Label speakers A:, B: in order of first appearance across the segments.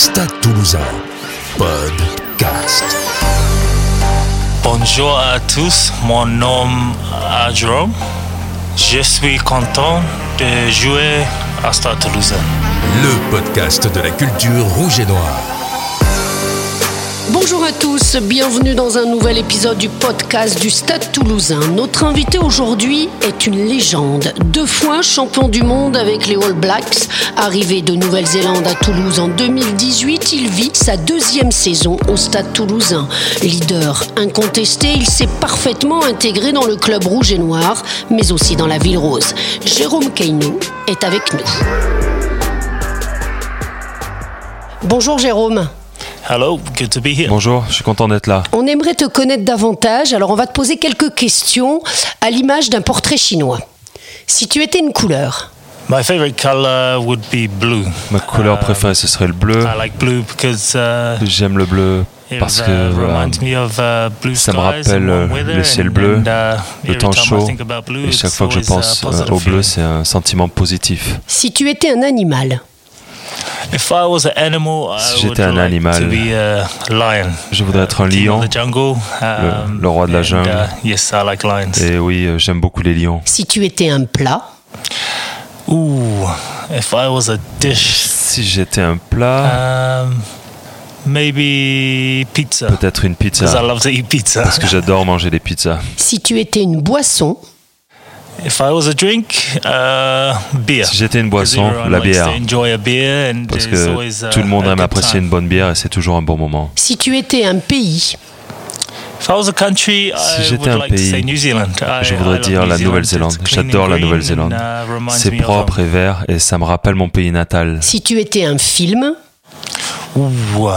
A: Stade Toulousain, podcast.
B: Bonjour à tous, mon nom est Jérôme. Je suis content de jouer à Stade Toulousain.
A: Le podcast de la culture rouge et noire.
C: Bonjour à tous, bienvenue dans un nouvel épisode du podcast du Stade toulousain. Notre invité aujourd'hui est une légende. Deux fois champion du monde avec les All Blacks, arrivé de Nouvelle-Zélande à Toulouse en 2018, il vit sa deuxième saison au Stade toulousain. Leader incontesté, il s'est parfaitement intégré dans le club rouge et noir, mais aussi dans la ville rose. Jérôme Keinou est avec nous. Bonjour Jérôme.
B: Hello, good to be here.
D: Bonjour, je suis content d'être là.
C: On aimerait te connaître davantage, alors on va te poser quelques questions à l'image d'un portrait chinois. Si tu étais une couleur,
B: My favorite color would be blue.
D: Ma couleur préférée, ce serait le bleu.
B: I like blue because uh,
D: J'aime le bleu parce
B: uh,
D: que voilà,
B: reminds me of uh, blue
D: ça me rappelle euh, le ciel bleu,
B: and, uh,
D: le temps chaud.
B: blue,
D: Et chaque fois que je pense euh, au bleu, c'est un sentiment positif.
C: si tu étais un animal,
B: If I was an animal, I
D: Si j'étais un
B: like
D: animal,
B: to be a lion.
D: je voudrais être un lion.
B: the jungle, um,
D: le roi de la
B: and,
D: jungle.
B: uh, yes, I like lions.
D: Et oui, euh, j'aime beaucoup les lions.
C: si tu étais un plat,
B: Ooh, if I was a dish,
D: Si j'étais un plat,
B: um, maybe pizza.
D: peut-être une
B: Because I
D: pizza.
B: love to eat pizza.
D: Parce que j'adore manger des pizzas.
C: si tu étais une boisson,
B: If I was a drink, uh, beer.
D: Si j'étais une
B: Because
D: boisson,
B: everyone
D: la bière.
B: to enjoy a beer and
D: Parce que
B: always a-
D: tout le monde aime
B: good
D: apprécier
B: time.
D: une bonne bière et c'est toujours un bon moment.
C: si tu étais un pays,
B: If I was a country,
D: Si
B: I
D: j'étais
B: would
D: un
B: like to
D: pays,
B: say New Zealand. I-
D: Je voudrais
B: love
D: dire
B: New
D: la
B: Zealand.
D: Nouvelle-Zélande. J'adore la
B: green
D: Nouvelle-Zélande.
B: and, uh, reminds
D: C'est
B: me of
D: propre et vert et ça me rappelle mon pays natal.
C: si tu étais un film,
B: Ooh,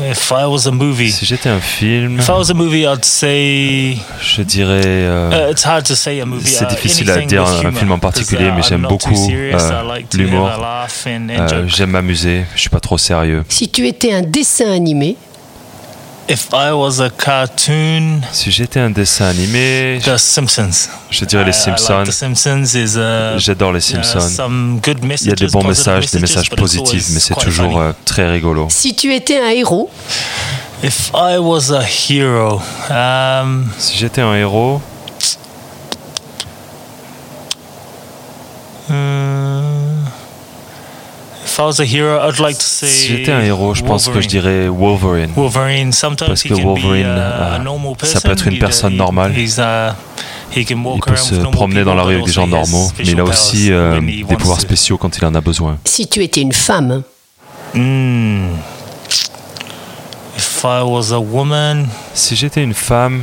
B: if I was a movie,
D: Si j'étais un film,
B: if I was a movie, I'd say
D: je dirais. euh,
B: Uh, it's hard to say a movie.
D: C'est
B: uh,
D: difficile à dire un
B: humor,
D: film en particulier,
B: uh,
D: mais
B: I'm
D: j'aime beaucoup, euh,
B: I like to
D: l'humour. euh. J'aime m'amuser, je suis pas trop sérieux.
C: si tu étais un dessin animé,
B: If I was a cartoon,
D: Si j'étais un dessin animé,
B: The Simpsons.
D: je dirais les
B: I- I like
D: Simpsons.
B: The Simpsons is a,
D: J'adore les
B: uh,
D: Simpsons.
B: some good
D: Il y a
B: messages,
D: des bons messages, des messages positifs, mais c'est toujours
B: funny.
D: euh, très rigolo.
C: si tu étais un héros,
B: If I was a hero, um,
D: Si j'étais un héros,
B: hmm, if I was a hero, I'd like to say.
D: Si j'étais un héros, je pense que je
B: Wolverine.
D: dirais Wolverine.
B: Wolverine, sometimes
D: Parce
B: he
D: que
B: can
D: Wolverine,
B: be a, a
D: euh,
B: normal person.
D: ça peut être une
B: He-
D: personne normale.
B: he's, uh, he can walk
D: Il peut
B: around
D: se promener dans la rue avec des gens normaux, mais il a aussi euh, des pouvoirs
B: to.
D: spéciaux quand il en a besoin.
C: si tu étais une femme,
B: Mm. If I was a woman,
D: Si j'étais une femme,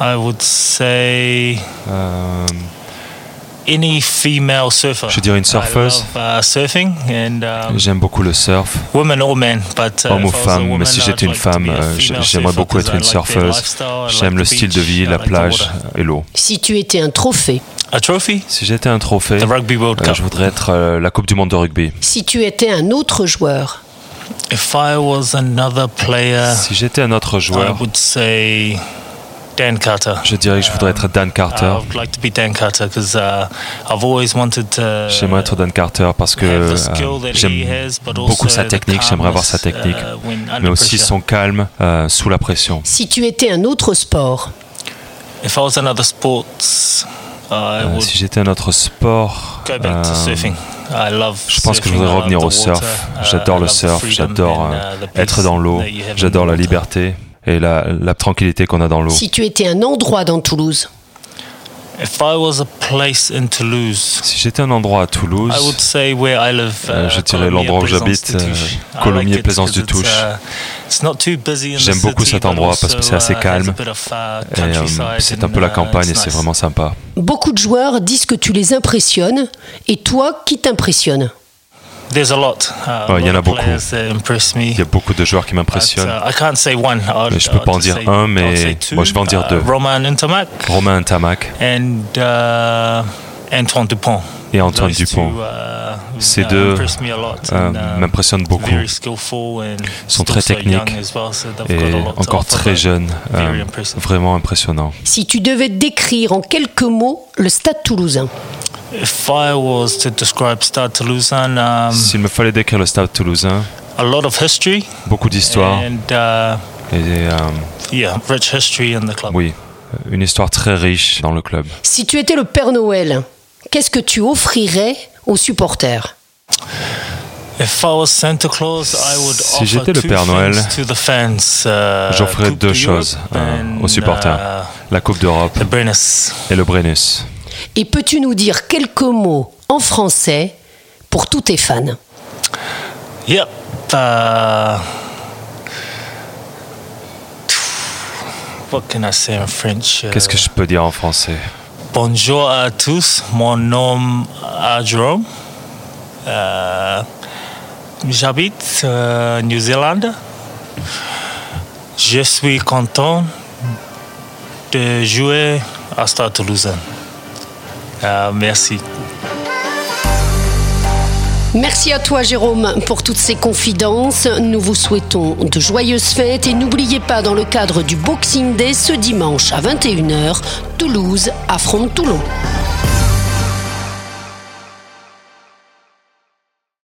B: I would say
D: euh,
B: any female surfer.
D: Je dirais une
B: I
D: surfeuse.
B: love, uh, surfing and um,
D: j'aime beaucoup le surf.
B: women or men, but uh,
D: Homme ou
B: if I was a
D: femme, mais
B: woman,
D: si j'étais une femme, euh, j'aimerais beaucoup être une
B: I
D: surfeuse.
B: I
D: J'aime
B: like
D: le style de vie,
B: I
D: la plage
B: water.
D: et l'eau.
C: si tu étais un trophée,
B: A trophy?
D: Si j'étais un trophée,
B: The Rugby World
D: euh,
B: Cup.
D: je voudrais être euh, la Coupe du Monde de rugby.
C: si tu étais un autre joueur,
B: If I was another player,
D: Si j'étais un autre
B: I
D: joueur,
B: would say Dan Carter.
D: je dirais que je voudrais être Dan Carter.
B: I would like to be Dan Carter because I've always wanted to.
D: J'aimerais être Dan Carter parce que euh, j'aime beaucoup
B: also
D: sa technique, j'aimerais avoir sa technique,
B: uh,
D: mais aussi
B: pressure.
D: son calme euh, sous la pression.
C: si tu étais un autre sport,
B: If I was another sports, I
D: Euh, si j'étais un autre sport,
B: go back to
D: euh,
B: surfing. I love.
D: je pense que je
B: surfing,
D: voudrais
B: I love
D: revenir
B: the
D: au surf.
B: water, uh,
D: J'adore
B: I
D: le surf,
B: freedom
D: j'adore euh,
B: uh,
D: être dans l'eau, j'adore la liberté et la, la tranquillité qu'on a dans l'eau.
C: si tu étais un endroit dans Toulouse,
B: If I was a place in Toulouse,
D: Si j'étais un endroit à
B: I would
D: Toulouse,
B: say where I live.
D: Euh,
B: uh,
D: je dirais
B: Colomiers,
D: l'endroit où j'habite, euh.
B: I
D: Colomiers, Plaisance
B: uh, in the
D: J'aime beaucoup
B: city,
D: cet endroit parce que c'est assez
B: uh,
D: calme
B: uh, countryside
D: c'est un peu la
B: uh,
D: campagne et c'est
B: nice.
D: vraiment sympa.
C: beaucoup de joueurs disent que tu les impressionnes. Et toi, qui t'impressionne.
B: Uh,
D: Ouais, il y
B: a
D: en
B: lot
D: a beaucoup.
B: players that impress me.
D: Il y a beaucoup de joueurs qui m'impressionnent.
B: uh, I can't say one. I'd-
D: Mais je peux pas en dire
B: say-
D: un, mais
B: two.
D: moi, je vais en dire
B: Uh,
D: deux.
B: Romain Ntamak
D: Romain Tamac
B: and uh, Antoine Dupont.
D: et Antoine
B: Those
D: Dupont
B: two, uh,
D: Ces
B: uh,
D: deux,
B: impress me a lot
D: euh,
B: and, uh,
D: m'impressionnent beaucoup.
B: very skillful and
D: Sont
B: still
D: très techniques et encore très jeunes.
B: very
D: euh,
B: impressive.
D: vraiment impressionnant.
C: Si tu devais décrire en quelques mots le stade toulousain,
B: If I was to describe Stade Toulousain, um,
D: S'il me fallait décrire le stade toulousain,
B: a lot of history
D: beaucoup d'histoire
B: and uh,
D: et
B: yeah, rich history in the club.
D: oui, une histoire très riche dans le club.
C: Si tu étais le Père Noël, qu'est-ce que tu offrirais aux supporters?
B: If I was Santa Claus, I would
D: Si
B: offer
D: j'étais le
B: two
D: Père Noël,
B: things to the fans, uh,
D: J'offrirais
B: Coupe
D: deux
B: de
D: choses euh,
B: and,
D: aux supporters
B: uh,
D: la Coupe d'Europe et le Brennus.
C: Et peux-tu nous dire quelques mots en français pour tous tes fans?
B: Yep. Uh, what can I say in French?
D: Qu'est-ce que je peux dire en français?
B: Bonjour à tous, mon nom est Jerome. Euh, J'habite euh, New Zealand. Je suis content de jouer à Stade Toulousain. Euh, merci.
C: Merci à toi Jérôme pour toutes ces confidences. Nous vous souhaitons de joyeuses fêtes et n'oubliez pas dans le cadre du Boxing Day ce dimanche à 21h, Toulouse affronte Toulon.